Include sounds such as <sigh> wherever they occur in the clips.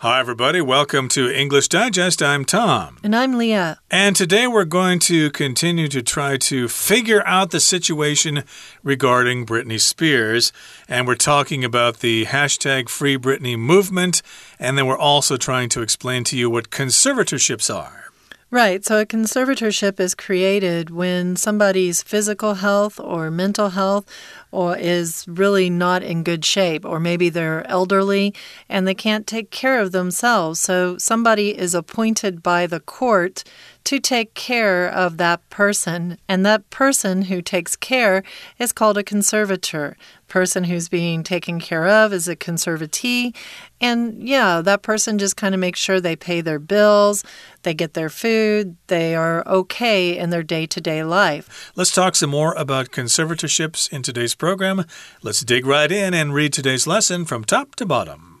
Hi, everybody. Welcome to English Digest. I'm Tom. And I'm Leah. And today we're going to continue to try to figure out the situation regarding Britney Spears. And we're talking about the hashtag Free Britney movement. And then we're also trying to explain to you what conservatorships are. Right. So a conservatorship is created when somebody's physical health or mental health or is really not in good shape, or maybe they're elderly and they can't take care of themselves. So somebody is appointed by the court to take care of that person, and that person who takes care is called a conservator person who's being taken care of is a conservatee. And yeah, that person just kind of makes sure they pay their bills, they get their food, they are okay in their day to day life. Let's talk some more about conservatorships in today's program. Let's dig right in and read today's lesson from top to bottom.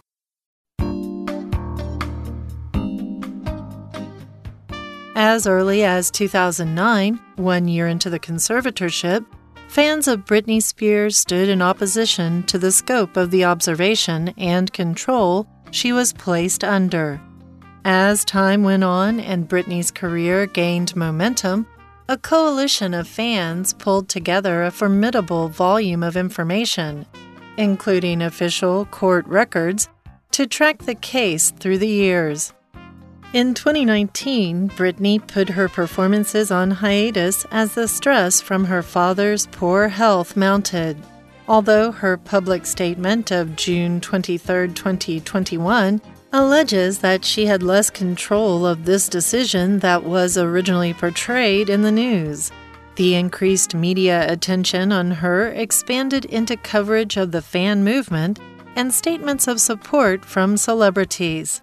As early as 2009, one year into the conservatorship, Fans of Britney Spears stood in opposition to the scope of the observation and control she was placed under. As time went on and Britney's career gained momentum, a coalition of fans pulled together a formidable volume of information, including official court records, to track the case through the years. In 2019, Britney put her performances on hiatus as the stress from her father's poor health mounted. Although her public statement of June 23, 2021, alleges that she had less control of this decision that was originally portrayed in the news. The increased media attention on her expanded into coverage of the fan movement and statements of support from celebrities.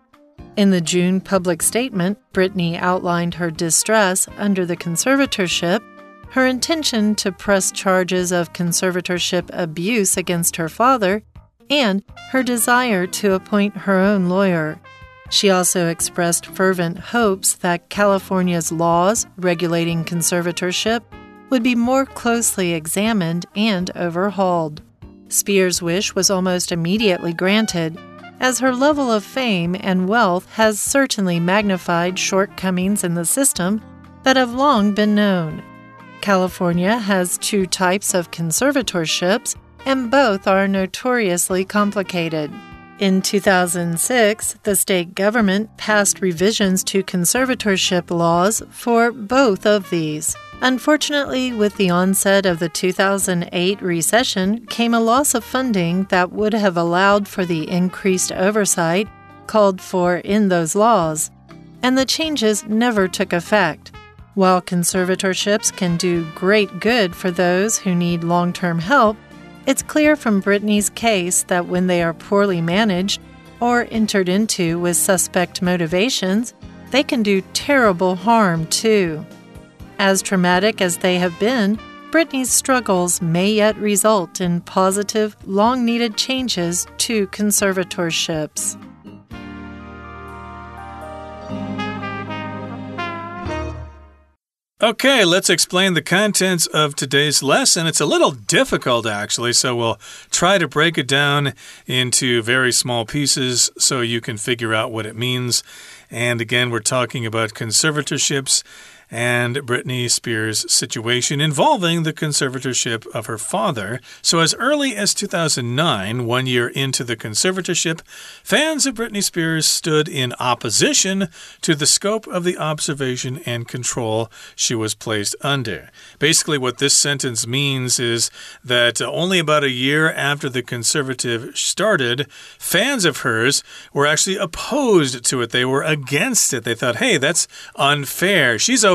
In the June public statement, Britney outlined her distress under the conservatorship, her intention to press charges of conservatorship abuse against her father, and her desire to appoint her own lawyer. She also expressed fervent hopes that California's laws regulating conservatorship would be more closely examined and overhauled. Spears' wish was almost immediately granted as her level of fame and wealth has certainly magnified shortcomings in the system that have long been known. California has two types of conservatorships, and both are notoriously complicated. In 2006, the state government passed revisions to conservatorship laws for both of these. Unfortunately, with the onset of the 2008 recession came a loss of funding that would have allowed for the increased oversight called for in those laws, and the changes never took effect. While conservatorships can do great good for those who need long term help, it's clear from Britney's case that when they are poorly managed or entered into with suspect motivations, they can do terrible harm too. As traumatic as they have been, Britney's struggles may yet result in positive, long needed changes to conservatorships. Okay, let's explain the contents of today's lesson. It's a little difficult, actually, so we'll try to break it down into very small pieces so you can figure out what it means. And again, we're talking about conservatorships and Britney Spears' situation involving the conservatorship of her father. So, as early as 2009, one year into the conservatorship, fans of Britney Spears stood in opposition to the scope of the observation and control she was placed under. Basically, what this sentence means is that only about a year after the conservative started, fans of hers were actually opposed to it. They were against it. They thought, hey, that's unfair. She's okay.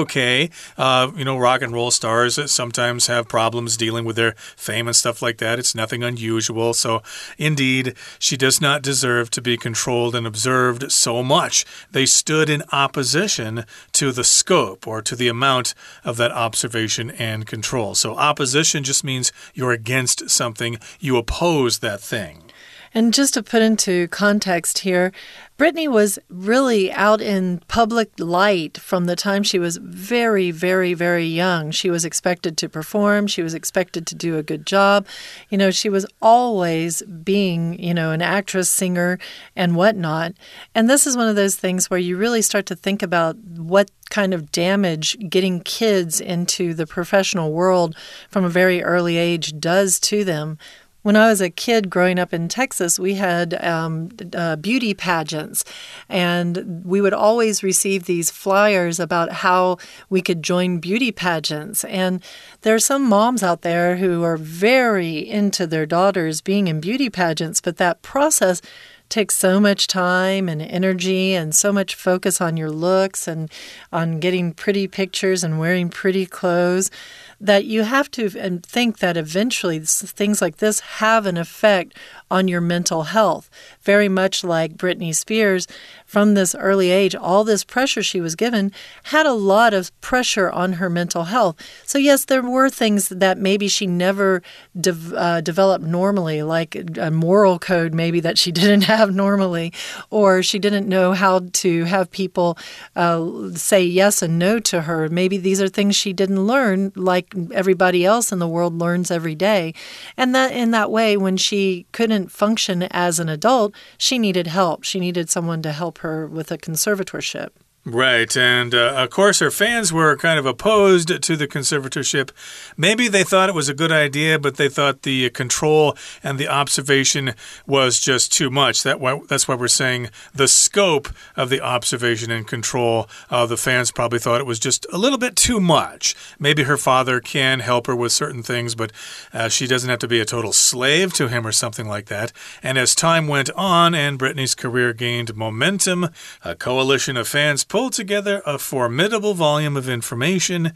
Uh, you know, rock and roll stars sometimes have problems dealing with their fame and stuff like that. It's nothing unusual. So, indeed, she does not deserve to be controlled and observed so much. They stood in opposition to the scope or to the amount of that observation and control. So, opposition just means you're against something, you oppose that thing. And just to put into context here, Britney was really out in public light from the time she was very, very, very young. She was expected to perform, she was expected to do a good job. You know, she was always being, you know, an actress, singer, and whatnot. And this is one of those things where you really start to think about what kind of damage getting kids into the professional world from a very early age does to them. When I was a kid growing up in Texas, we had um, uh, beauty pageants, and we would always receive these flyers about how we could join beauty pageants. And there are some moms out there who are very into their daughters being in beauty pageants, but that process takes so much time and energy and so much focus on your looks and on getting pretty pictures and wearing pretty clothes that you have to think that eventually things like this have an effect on your mental health. Very much like Britney Spears, from this early age, all this pressure she was given had a lot of pressure on her mental health. So, yes, there were things that maybe she never de uh, developed normally, like a moral code maybe that she <laughs> didn't have normally, or she didn't know how to have people uh, say yes and no to her. Maybe these are things she didn't learn, like everybody else in the world learns every day. And that in that way, when she couldn't function as an adult, she needed help. She needed someone to help her with a conservatorship. Right. And uh, of course, her fans were kind of opposed to the conservatorship. Maybe they thought it was a good idea, but they thought the control and the observation was just too much. That why, that's why we're saying the scope of the observation and control. Uh, the fans probably thought it was just a little bit too much. Maybe her father can help her with certain things, but uh, she doesn't have to be a total slave to him or something like that. And as time went on and Britney's career gained momentum, a coalition of fans pulled together a formidable volume of information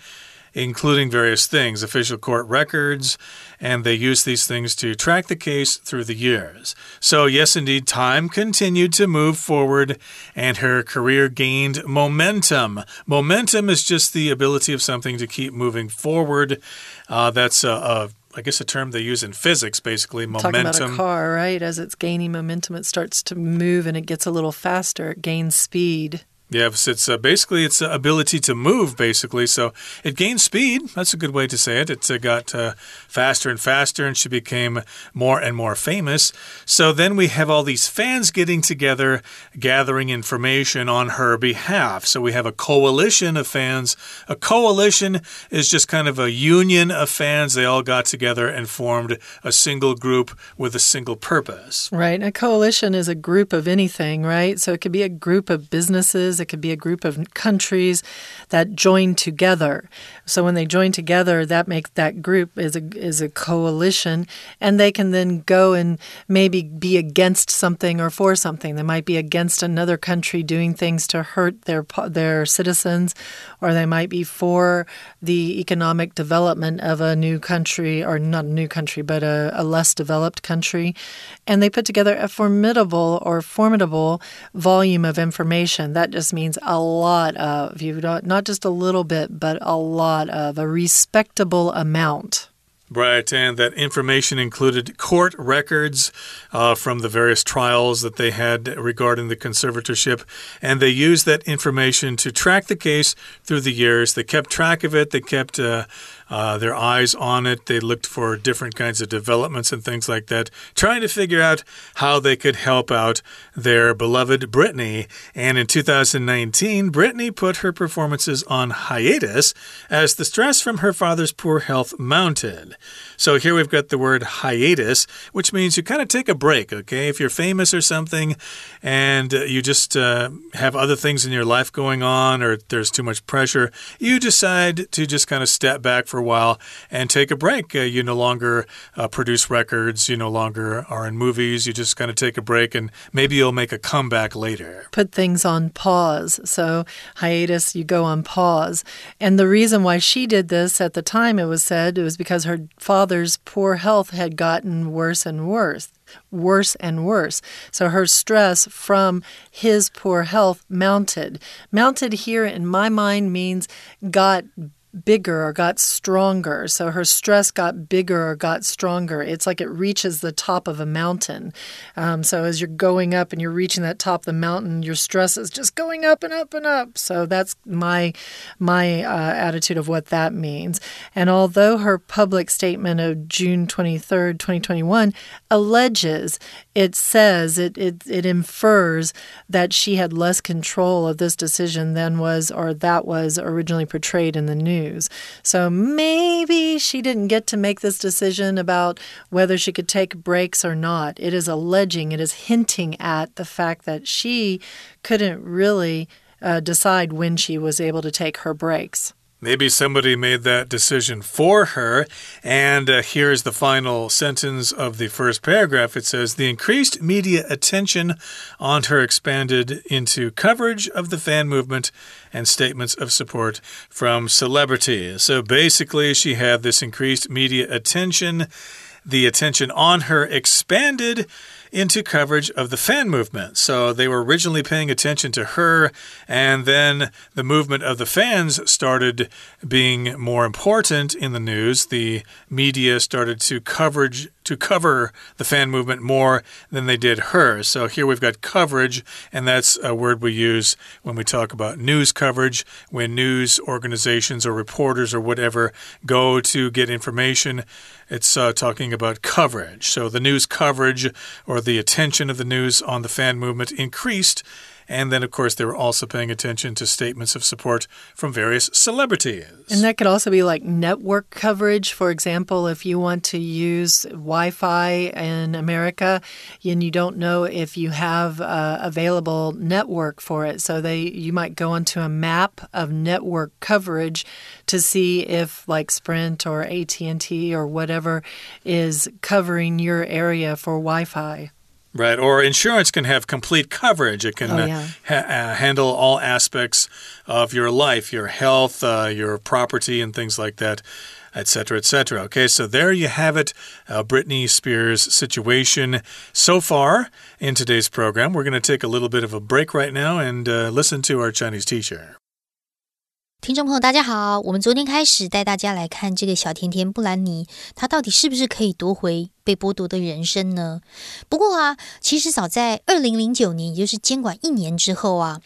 including various things, official court records, and they used these things to track the case through the years. So, yes, indeed, time continued to move forward, and her career gained momentum. Momentum is just the ability of something to keep moving forward. Uh, that's a, a I guess a term they use in physics, basically momentum. Talking about a car, right? As it's gaining momentum, it starts to move and it gets a little faster. It gains speed. Yes, it's uh, basically its ability to move, basically. So it gained speed. That's a good way to say it. It uh, got uh, faster and faster, and she became more and more famous. So then we have all these fans getting together, gathering information on her behalf. So we have a coalition of fans. A coalition is just kind of a union of fans. They all got together and formed a single group with a single purpose. Right. A coalition is a group of anything, right? So it could be a group of businesses it could be a group of countries that join together. So when they join together, that makes that group is a is a coalition, and they can then go and maybe be against something or for something. They might be against another country doing things to hurt their their citizens, or they might be for the economic development of a new country, or not a new country, but a, a less developed country, and they put together a formidable or formidable volume of information that just means a lot of, you don't just a little bit, but a lot of, a respectable amount. Right, and that information included court records uh, from the various trials that they had regarding the conservatorship, and they used that information to track the case through the years. They kept track of it, they kept uh, uh, their eyes on it. They looked for different kinds of developments and things like that, trying to figure out how they could help out their beloved Britney. And in 2019, Britney put her performances on hiatus as the stress from her father's poor health mounted. So here we've got the word hiatus, which means you kind of take a break, okay? If you're famous or something and uh, you just uh, have other things in your life going on or there's too much pressure, you decide to just kind of step back for while and take a break. Uh, you no longer uh, produce records, you no longer are in movies, you just kind of take a break and maybe you'll make a comeback later. Put things on pause. So, hiatus, you go on pause. And the reason why she did this at the time, it was said, it was because her father's poor health had gotten worse and worse worse and worse. So her stress from his poor health mounted. Mounted here in my mind means got bigger or got stronger. So her stress got bigger or got stronger. It's like it reaches the top of a mountain. Um, so as you're going up and you're reaching that top of the mountain, your stress is just going up and up and up. So that's my my uh, attitude of what that means. And although her public statement of June 23rd, 2021 alleges, it says it it it infers that she had less control of this decision than was or that was originally portrayed in the news. So maybe she didn't get to make this decision about whether she could take breaks or not. It is alleging, it is hinting at the fact that she couldn't really uh, decide when she was able to take her breaks. Maybe somebody made that decision for her. And uh, here's the final sentence of the first paragraph. It says The increased media attention on her expanded into coverage of the fan movement and statements of support from celebrities. So basically, she had this increased media attention. The attention on her expanded into coverage of the fan movement. So they were originally paying attention to her, and then the movement of the fans started being more important in the news. The media started to coverage to cover the fan movement more than they did her. So here we've got coverage, and that's a word we use when we talk about news coverage. When news organizations or reporters or whatever go to get information, it's uh, talking about coverage. So the news coverage or the attention of the news on the fan movement increased and then, of course, they were also paying attention to statements of support from various celebrities. And that could also be like network coverage. For example, if you want to use Wi Fi in America and you don't know if you have uh, available network for it. So they you might go onto a map of network coverage to see if like Sprint or AT&T or whatever is covering your area for Wi-Fi. Right, or insurance can have complete coverage. It can oh, yeah. uh, ha uh, handle all aspects of your life, your health, uh, your property, and things like that, etc., etc. Okay, so there you have it, uh, Britney Spears' situation so far in today's program. We're going to take a little bit of a break right now and uh, listen to our Chinese teacher. 听众朋友，大家好！我们昨天开始带大家来看这个小甜甜布兰妮，她到底是不是可以夺回被剥夺的人生呢？不过啊，其实早在二零零九年，也就是监管一年之后啊，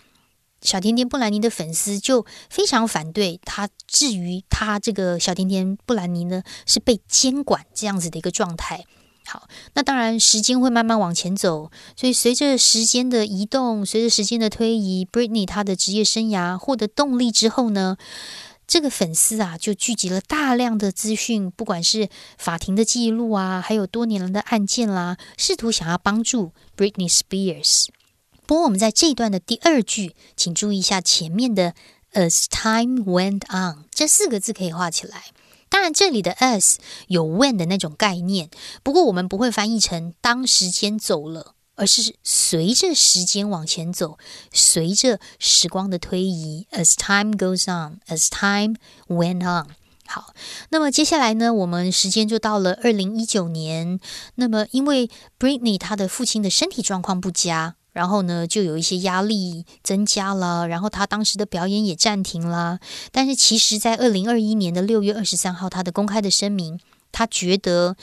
小甜甜布兰妮的粉丝就非常反对她。至于她这个小甜甜布兰妮呢，是被监管这样子的一个状态。好，那当然时间会慢慢往前走，所以随着时间的移动，随着时间的推移，Britney 她的职业生涯获得动力之后呢，这个粉丝啊就聚集了大量的资讯，不管是法庭的记录啊，还有多年来的案件啦，试图想要帮助 Britney Spears。不过我们在这一段的第二句，请注意一下前面的 As time went on 这四个字可以画起来。当然，这里的 as 有 when 的那种概念，不过我们不会翻译成当时间走了，而是随着时间往前走，随着时光的推移，as time goes on，as time went on。好，那么接下来呢，我们时间就到了二零一九年。那么因为 Britney 她的父亲的身体状况不佳。然后呢，就有一些压力增加了，然后他当时的表演也暂停了。但是其实，在二零二一年的六月二十三号，他的公开的声明，他觉得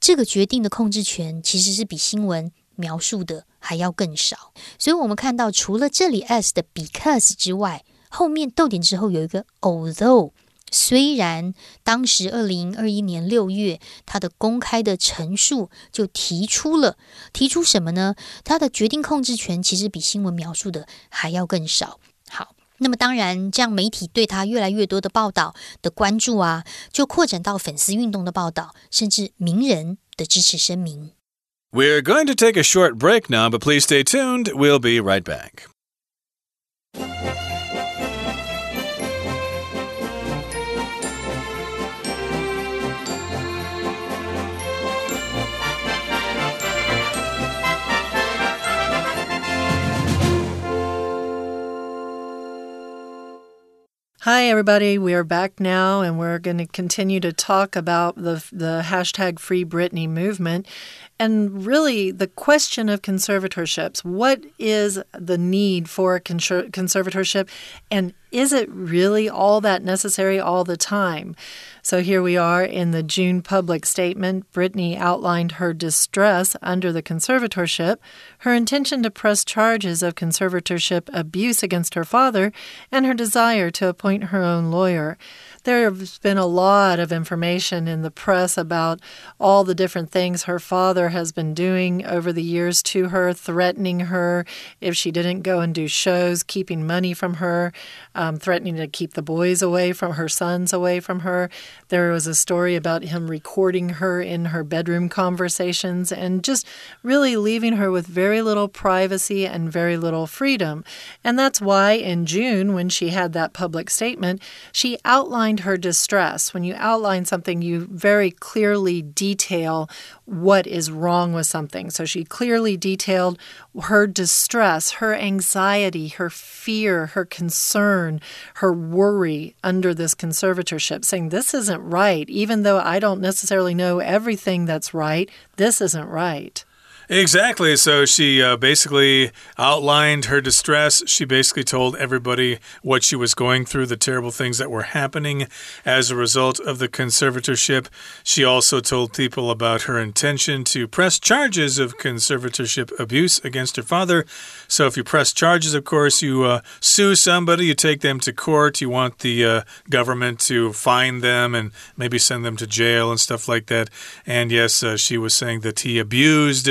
这个决定的控制权其实是比新闻描述的还要更少。所以，我们看到除了这里 as 的 because 之外，后面逗点之后有一个 although。虽然当时二零二一年六月，他的公开的陈述就提出了，提出什么呢？他的决定控制权其实比新闻描述的还要更少。好，那么当然，这样媒体对他越来越多的报道的关注啊，就扩展到粉丝运动的报道，甚至名人的支持声明。We're going to take a short break now, but please stay tuned. We'll be right back. Hi, everybody. We are back now, and we're going to continue to talk about the the hashtag Free Britney movement, and really the question of conservatorships. What is the need for a conservatorship, and is it really all that necessary all the time? So here we are in the June public statement. Britney outlined her distress under the conservatorship, her intention to press charges of conservatorship abuse against her father, and her desire to appoint her own lawyer there's been a lot of information in the press about all the different things her father has been doing over the years to her, threatening her if she didn't go and do shows, keeping money from her, um, threatening to keep the boys away from her sons away from her. There was a story about him recording her in her bedroom conversations and just really leaving her with very little privacy and very little freedom. And that's why in June, when she had that public statement, she outlined her distress. When you outline something, you very clearly detail what is wrong with something. So she clearly detailed her distress, her anxiety, her fear, her concern, her worry under this conservatorship, saying, This isn't right. Even though I don't necessarily know everything that's right, this isn't right. Exactly. So she uh, basically outlined her distress. She basically told everybody what she was going through, the terrible things that were happening as a result of the conservatorship. She also told people about her intention to press charges of conservatorship abuse against her father. So if you press charges, of course, you uh, sue somebody, you take them to court, you want the uh, government to fine them and maybe send them to jail and stuff like that. And yes, uh, she was saying that he abused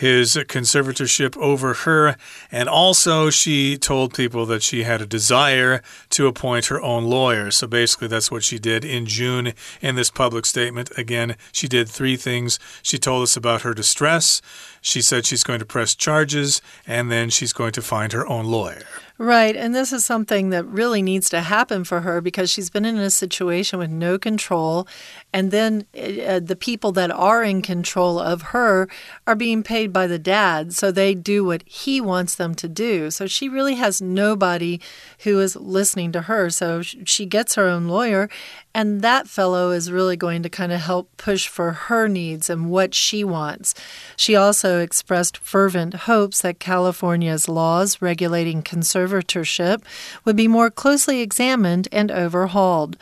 his conservatorship over her. And also, she told people that she had a desire to appoint her own lawyer. So basically, that's what she did in June in this public statement. Again, she did three things. She told us about her distress. She said she's going to press charges and then she's going to find her own lawyer. Right. And this is something that really needs to happen for her because she's been in a situation with no control. And then uh, the people that are in control of her are being paid by the dad. So they do what he wants them to do. So she really has nobody who is listening to her. So she gets her own lawyer. And that fellow is really going to kind of help push for her needs and what she wants. She also expressed fervent hopes that California's laws regulating conservatorship would be more closely examined and overhauled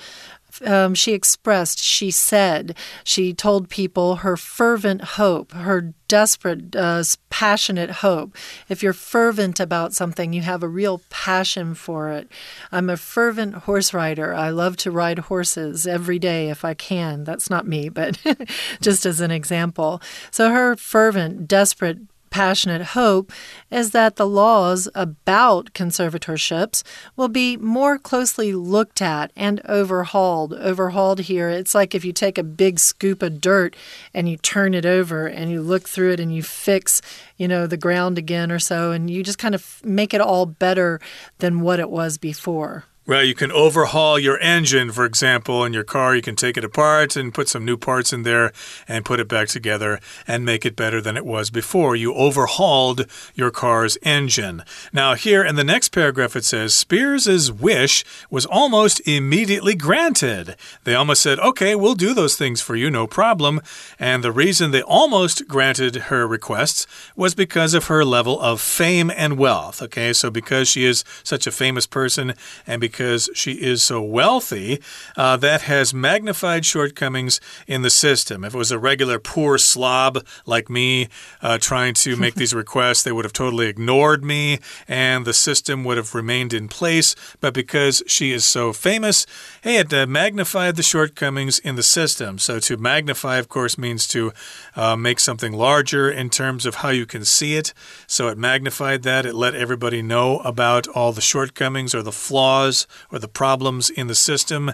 um, she expressed, she said, she told people her fervent hope, her desperate, uh, passionate hope. If you're fervent about something, you have a real passion for it. I'm a fervent horse rider. I love to ride horses every day if I can. That's not me, but <laughs> just as an example. So her fervent, desperate passionate hope is that the laws about conservatorships will be more closely looked at and overhauled. Overhauled here, it's like if you take a big scoop of dirt and you turn it over and you look through it and you fix, you know, the ground again or so, and you just kind of make it all better than what it was before. Well, you can overhaul your engine, for example, in your car. You can take it apart and put some new parts in there and put it back together and make it better than it was before. You overhauled your car's engine. Now, here in the next paragraph, it says Spears's wish was almost immediately granted. They almost said, okay, we'll do those things for you, no problem. And the reason they almost granted her requests was because of her level of fame and wealth. Okay, so because she is such a famous person and because because she is so wealthy, uh, that has magnified shortcomings in the system. If it was a regular poor slob like me uh, trying to make these <laughs> requests, they would have totally ignored me and the system would have remained in place. But because she is so famous, hey, it uh, magnified the shortcomings in the system. So to magnify, of course, means to uh, make something larger in terms of how you can see it. So it magnified that. It let everybody know about all the shortcomings or the flaws or the problems in the system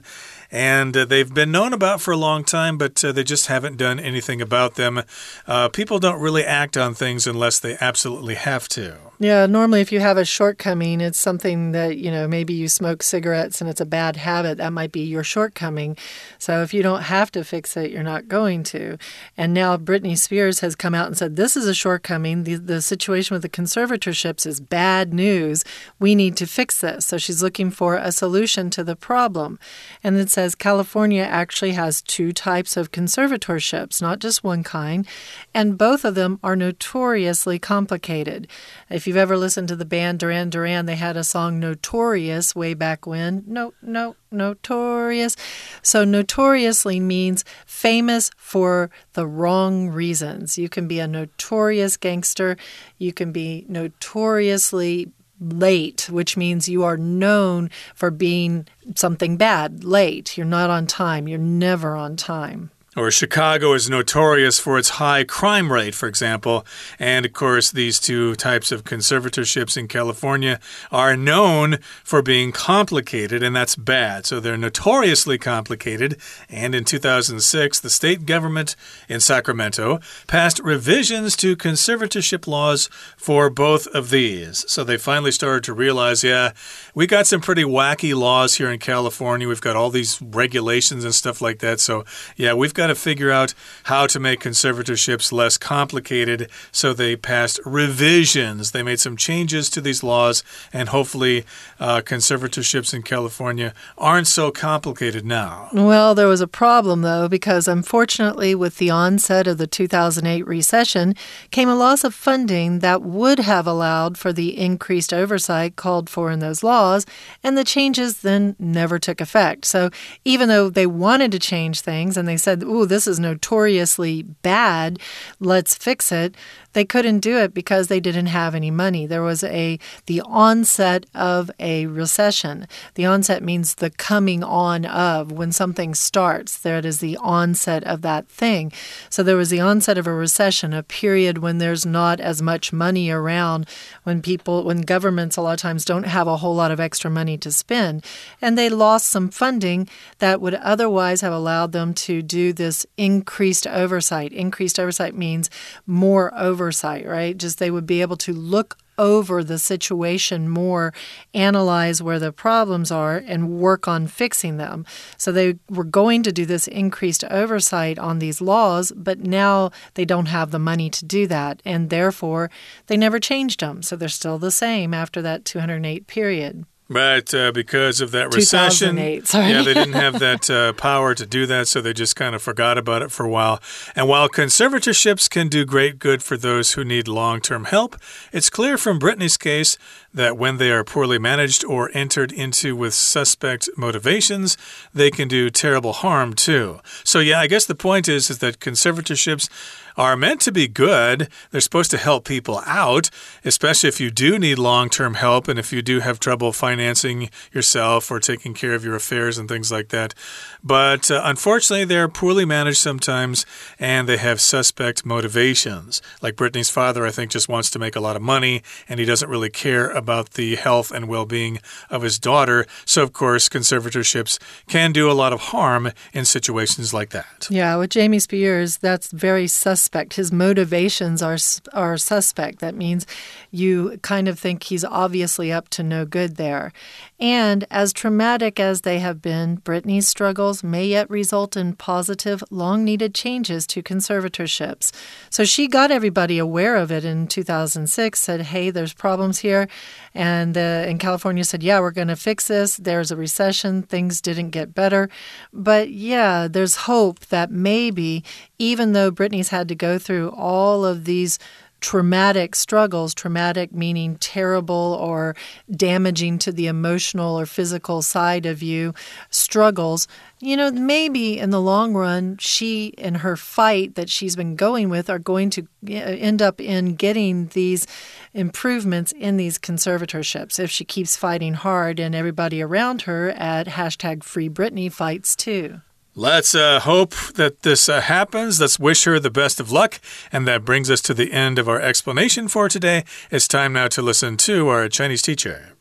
and uh, they've been known about for a long time, but uh, they just haven't done anything about them. Uh, people don't really act on things unless they absolutely have to. Yeah, normally if you have a shortcoming, it's something that, you know, maybe you smoke cigarettes and it's a bad habit. That might be your shortcoming. So if you don't have to fix it, you're not going to. And now Britney Spears has come out and said, this is a shortcoming. The, the situation with the conservatorships is bad news. We need to fix this. So she's looking for a solution to the problem. And it says California actually has two types of conservatorships, not just one kind, and both of them are notoriously complicated. If you've ever listened to the band Duran Duran, they had a song Notorious way back when. No, no, notorious. So, notoriously means famous for the wrong reasons. You can be a notorious gangster, you can be notoriously late, which means you are known for being something bad, late. You're not on time, you're never on time. Or Chicago is notorious for its high crime rate, for example. And of course, these two types of conservatorships in California are known for being complicated, and that's bad. So they're notoriously complicated. And in 2006, the state government in Sacramento passed revisions to conservatorship laws for both of these. So they finally started to realize yeah, we got some pretty wacky laws here in California. We've got all these regulations and stuff like that. So, yeah, we've got got to figure out how to make conservatorships less complicated, so they passed revisions. They made some changes to these laws, and hopefully, uh, conservatorships in California aren't so complicated now. Well, there was a problem, though, because unfortunately, with the onset of the 2008 recession, came a loss of funding that would have allowed for the increased oversight called for in those laws, and the changes then never took effect. So, even though they wanted to change things and they said, ooh, this is notoriously bad, let's fix it. They couldn't do it because they didn't have any money. There was a the onset of a recession. The onset means the coming on of when something starts. That is the onset of that thing. So there was the onset of a recession, a period when there's not as much money around, when people when governments a lot of times don't have a whole lot of extra money to spend, and they lost some funding that would otherwise have allowed them to do this increased oversight. Increased oversight means more oversight oversight, right? Just they would be able to look over the situation more, analyze where the problems are, and work on fixing them. So they were going to do this increased oversight on these laws, but now they don't have the money to do that. And therefore, they never changed them. So they're still the same after that 208 period. But uh, because of that recession, yeah, they didn't have that uh, <laughs> power to do that, so they just kind of forgot about it for a while. And while conservatorships can do great good for those who need long term help, it's clear from Britney's case that when they are poorly managed or entered into with suspect motivations, they can do terrible harm too. So, yeah, I guess the point is, is that conservatorships are meant to be good. They're supposed to help people out, especially if you do need long term help and if you do have trouble financing yourself or taking care of your affairs and things like that. But uh, unfortunately, they're poorly managed sometimes and they have suspect motivations. Like Britney's father, I think, just wants to make a lot of money and he doesn't really care about the health and well being of his daughter. So, of course, conservatorships can do a lot of harm in situations like that. Yeah, with Jamie Spears, that's very suspect suspect. His motivations are are suspect. That means you kind of think he's obviously up to no good there. And as traumatic as they have been, Britney's struggles may yet result in positive, long needed changes to conservatorships. So she got everybody aware of it in 2006, said, hey, there's problems here. And uh, in California said, yeah, we're going to fix this. There's a recession. Things didn't get better. But yeah, there's hope that maybe, even though Britney's had to go through all of these traumatic struggles, traumatic meaning terrible or damaging to the emotional or physical side of you, struggles, you know, maybe in the long run, she and her fight that she's been going with are going to end up in getting these improvements in these conservatorships if she keeps fighting hard and everybody around her at hashtag Free Britney fights too. Let's uh, hope that this uh, happens. Let's wish her the best of luck. And that brings us to the end of our explanation for today. It's time now to listen to our Chinese teacher.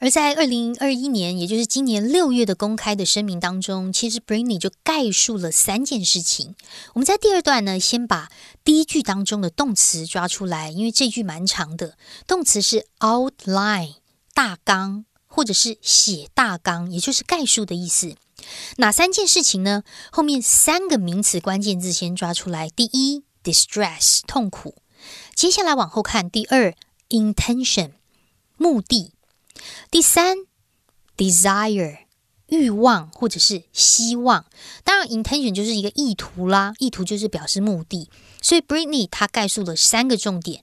而在二零二一年，也就是今年六月的公开的声明当中，其实 Britney 就概述了三件事情。我们在第二段呢，先把第一句当中的动词抓出来，因为这句蛮长的。动词是 outline 大纲，或者是写大纲，也就是概述的意思。 哪三件事情呢？后面三个名词关键字先抓出来。第一，distress 痛苦。接下来往后看，第二，intention 目的。第三 desire。欲望或者是希望，当然 intention 就是一个意图啦，意图就是表示目的。所以 Britney 她概述了三个重点，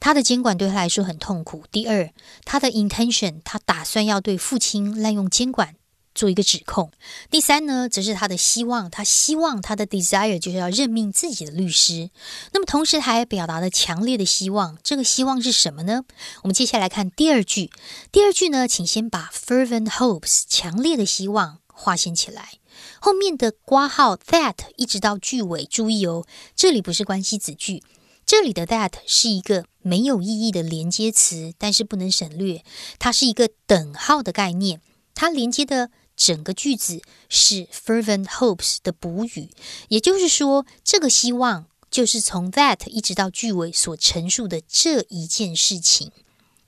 她的监管对她来说很痛苦。第二，她的 intention，她打算要对父亲滥用监管。做一个指控。第三呢，则是他的希望，他希望他的 desire 就是要任命自己的律师。那么同时，他还表达了强烈的希望。这个希望是什么呢？我们接下来看第二句。第二句呢，请先把 fervent hopes 强烈的希望划线起来。后面的挂号 that 一直到句尾，注意哦，这里不是关系子句，这里的 that 是一个没有意义的连接词，但是不能省略，它是一个等号的概念，它连接的。整个句子是 fervent hopes 的补语，也就是说，这个希望就是从 that 一直到句尾所陈述的这一件事情。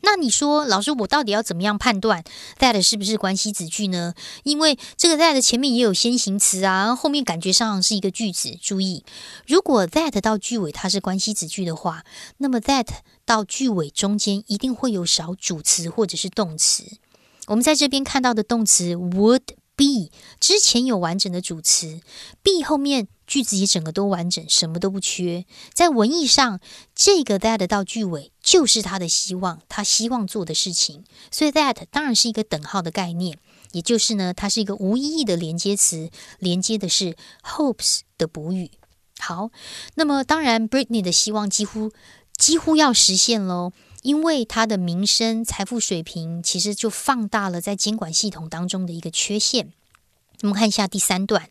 那你说，老师，我到底要怎么样判断 that 是不是关系子句呢？因为这个 that 前面也有先行词啊，后面感觉上是一个句子。注意，如果 that 到句尾它是关系子句的话，那么 that 到句尾中间一定会有少主词或者是动词。我们在这边看到的动词 would be 之前有完整的主词，be 后面句子也整个都完整，什么都不缺。在文意上，这个 that 到句尾就是他的希望，他希望做的事情。所以 that 当然是一个等号的概念，也就是呢，它是一个无意义的连接词，连接的是 hopes 的补语。好，那么当然，Britney 的希望几乎几乎要实现喽。因为他的名声、财富水平，其实就放大了在监管系统当中的一个缺陷。我们看一下第三段，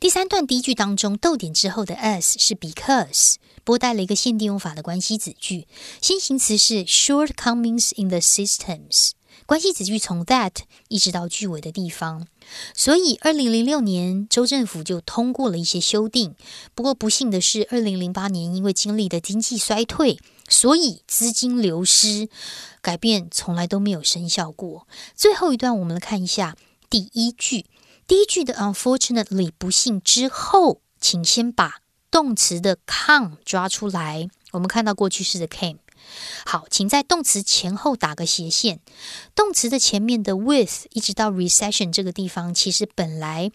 第三段第一句当中，逗点之后的 as 是 because，拨带了一个限定用法的关系子句，先行词是 shortcomings in the systems，关系子句从 that 一直到句尾的地方。所以，二零零六年州政府就通过了一些修订。不过，不幸的是，二零零八年因为经历的经济衰退。所以资金流失，改变从来都没有生效过。最后一段，我们来看一下第一句。第一句的 unfortunately 不幸之后，请先把动词的 come 抓出来。我们看到过去式的 came。好，请在动词前后打个斜线。动词的前面的 with 一直到 recession 这个地方，其实本来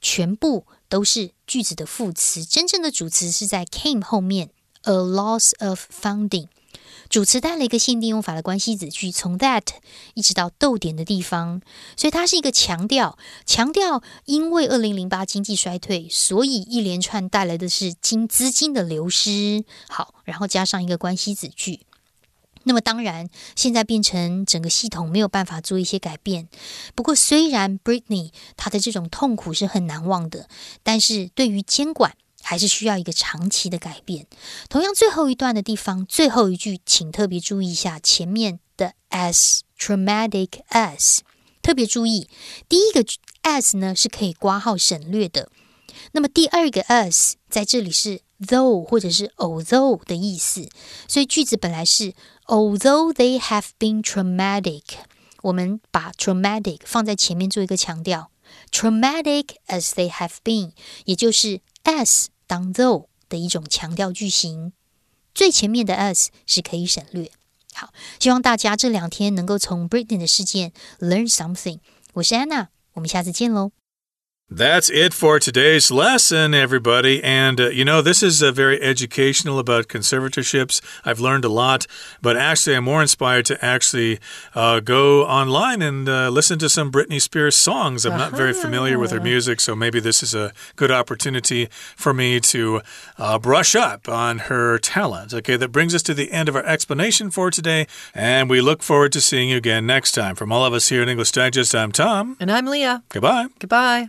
全部都是句子的副词，真正的主词是在 came 后面。A loss of funding，主词带了一个限定用法的关系子句，从 that 一直到逗点的地方，所以它是一个强调，强调因为二零零八经济衰退，所以一连串带来的是金资金的流失。好，然后加上一个关系子句，那么当然现在变成整个系统没有办法做一些改变。不过虽然 Britney 她的这种痛苦是很难忘的，但是对于监管。还是需要一个长期的改变。同样，最后一段的地方，最后一句，请特别注意一下前面的 as traumatic as，特别注意第一个 as 呢是可以挂号省略的。那么第二个 as 在这里是 though 或者是 although 的意思，所以句子本来是 although they have been traumatic，我们把 traumatic 放在前面做一个强调，traumatic as they have been，也就是 as。当 though 的一种强调句型，最前面的 as 是可以省略。好，希望大家这两天能够从 Britain 的事件 learn something。我是 Anna，我们下次见喽。That's it for today's lesson, everybody. And, uh, you know, this is uh, very educational about conservatorships. I've learned a lot, but actually, I'm more inspired to actually uh, go online and uh, listen to some Britney Spears songs. I'm not very familiar with her music, so maybe this is a good opportunity for me to uh, brush up on her talent. Okay, that brings us to the end of our explanation for today, and we look forward to seeing you again next time. From all of us here at English Digest, I'm Tom. And I'm Leah. Goodbye. Goodbye.